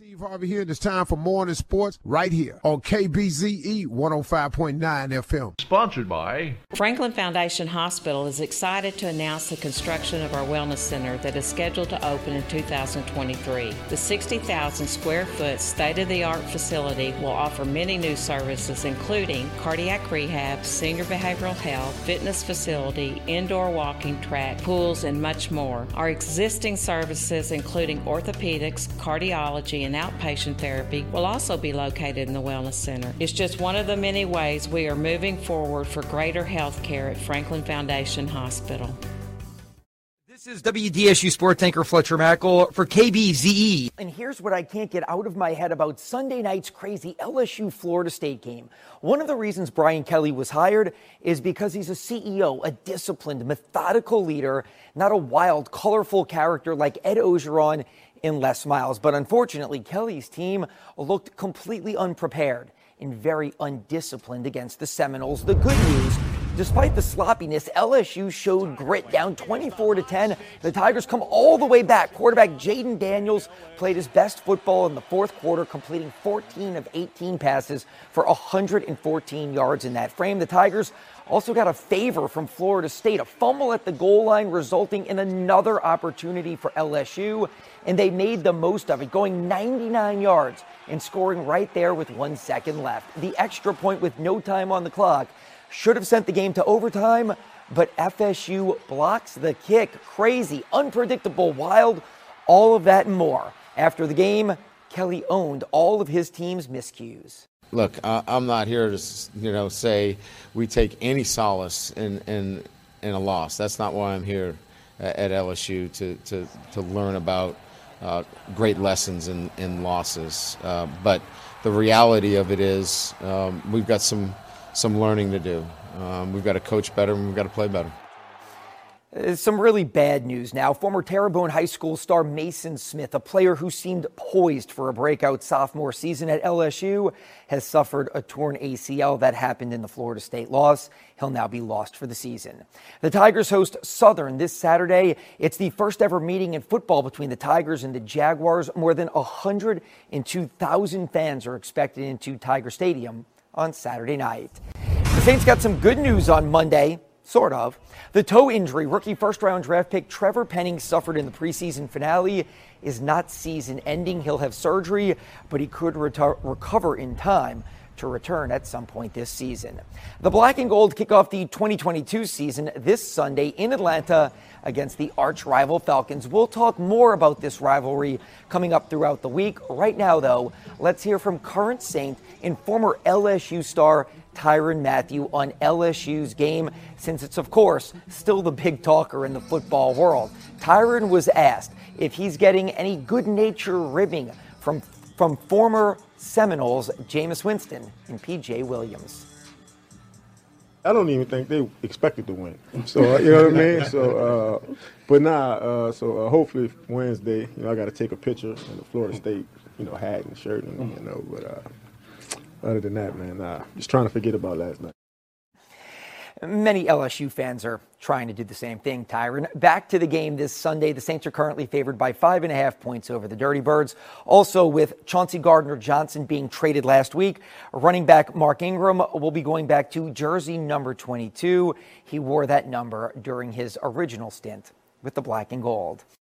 Steve Harvey here, and it's time for Morning Sports right here on KBZE 105.9 FM. Sponsored by Franklin Foundation Hospital is excited to announce the construction of our wellness center that is scheduled to open in 2023. The 60,000 square foot state of the art facility will offer many new services, including cardiac rehab, senior behavioral health, fitness facility, indoor walking track, pools, and much more. Our existing services, including orthopedics, cardiology, and outpatient therapy will also be located in the Wellness Center. It's just one of the many ways we are moving forward for greater health care at Franklin Foundation Hospital. This is WDSU sports anchor Fletcher Mackel for KBZE. And here's what I can't get out of my head about Sunday night's crazy LSU Florida State game. One of the reasons Brian Kelly was hired is because he's a CEO, a disciplined, methodical leader, not a wild, colorful character like Ed Orgeron in less Miles. But unfortunately, Kelly's team looked completely unprepared and very undisciplined against the Seminoles. The good news Despite the sloppiness, LSU showed grit down 24 to 10. The Tigers come all the way back. Quarterback Jayden Daniels played his best football in the fourth quarter, completing 14 of 18 passes for 114 yards in that frame. The Tigers also got a favor from Florida State, a fumble at the goal line, resulting in another opportunity for LSU, and they made the most of it, going 99 yards and scoring right there with one second left. The extra point with no time on the clock should have sent the game to overtime, but FSU blocks the kick. Crazy, unpredictable, wild, all of that and more. After the game, Kelly owned all of his team's miscues. Look, I'm not here to you know say we take any solace in in, in a loss. That's not why I'm here at LSU to to, to learn about uh, great lessons in, in losses. Uh, but the reality of it is um, we've got some some learning to do. Um, we've got to coach better and we've got to play better. Uh, some really bad news now. Former Terrebonne High School star Mason Smith, a player who seemed poised for a breakout sophomore season at LSU, has suffered a torn ACL that happened in the Florida State loss. He'll now be lost for the season. The Tigers host Southern this Saturday. It's the first ever meeting in football between the Tigers and the Jaguars. More than 102,000 fans are expected into Tiger Stadium on Saturday night. The Saints got some good news on Monday, sort of. The toe injury rookie first round draft pick Trevor Penning suffered in the preseason finale is not season ending. He'll have surgery, but he could recover in time to return at some point this season. The Black and Gold kick off the 2022 season this Sunday in Atlanta against the arch rival Falcons. We'll talk more about this rivalry coming up throughout the week. Right now, though, let's hear from current Saint and former LSU star Tyrann Mathieu on LSU's game, since it's, of course, still the big talker in the football world. Tyrann was asked if he's getting any good nature ribbing from, from former Seminoles Jameis Winston and PJ Williams. I don't even think they expected to win. So you know what I mean. So, uh, but nah. Uh, so uh, hopefully Wednesday, you know, I got to take a picture in the Florida State, you know, hat and shirt, and you know. But uh, other than that, man, just trying to forget about last night. Many LSU fans are trying to do the same thing, Tyrann. Back to the game this Sunday. The Saints are currently favored by five and a half points over the Dirty Birds. Also, with Chauncey Gardner Johnson being traded last week, running back Mark Ingram will be going back to jersey number 22. He wore that number during his original stint with the black and gold.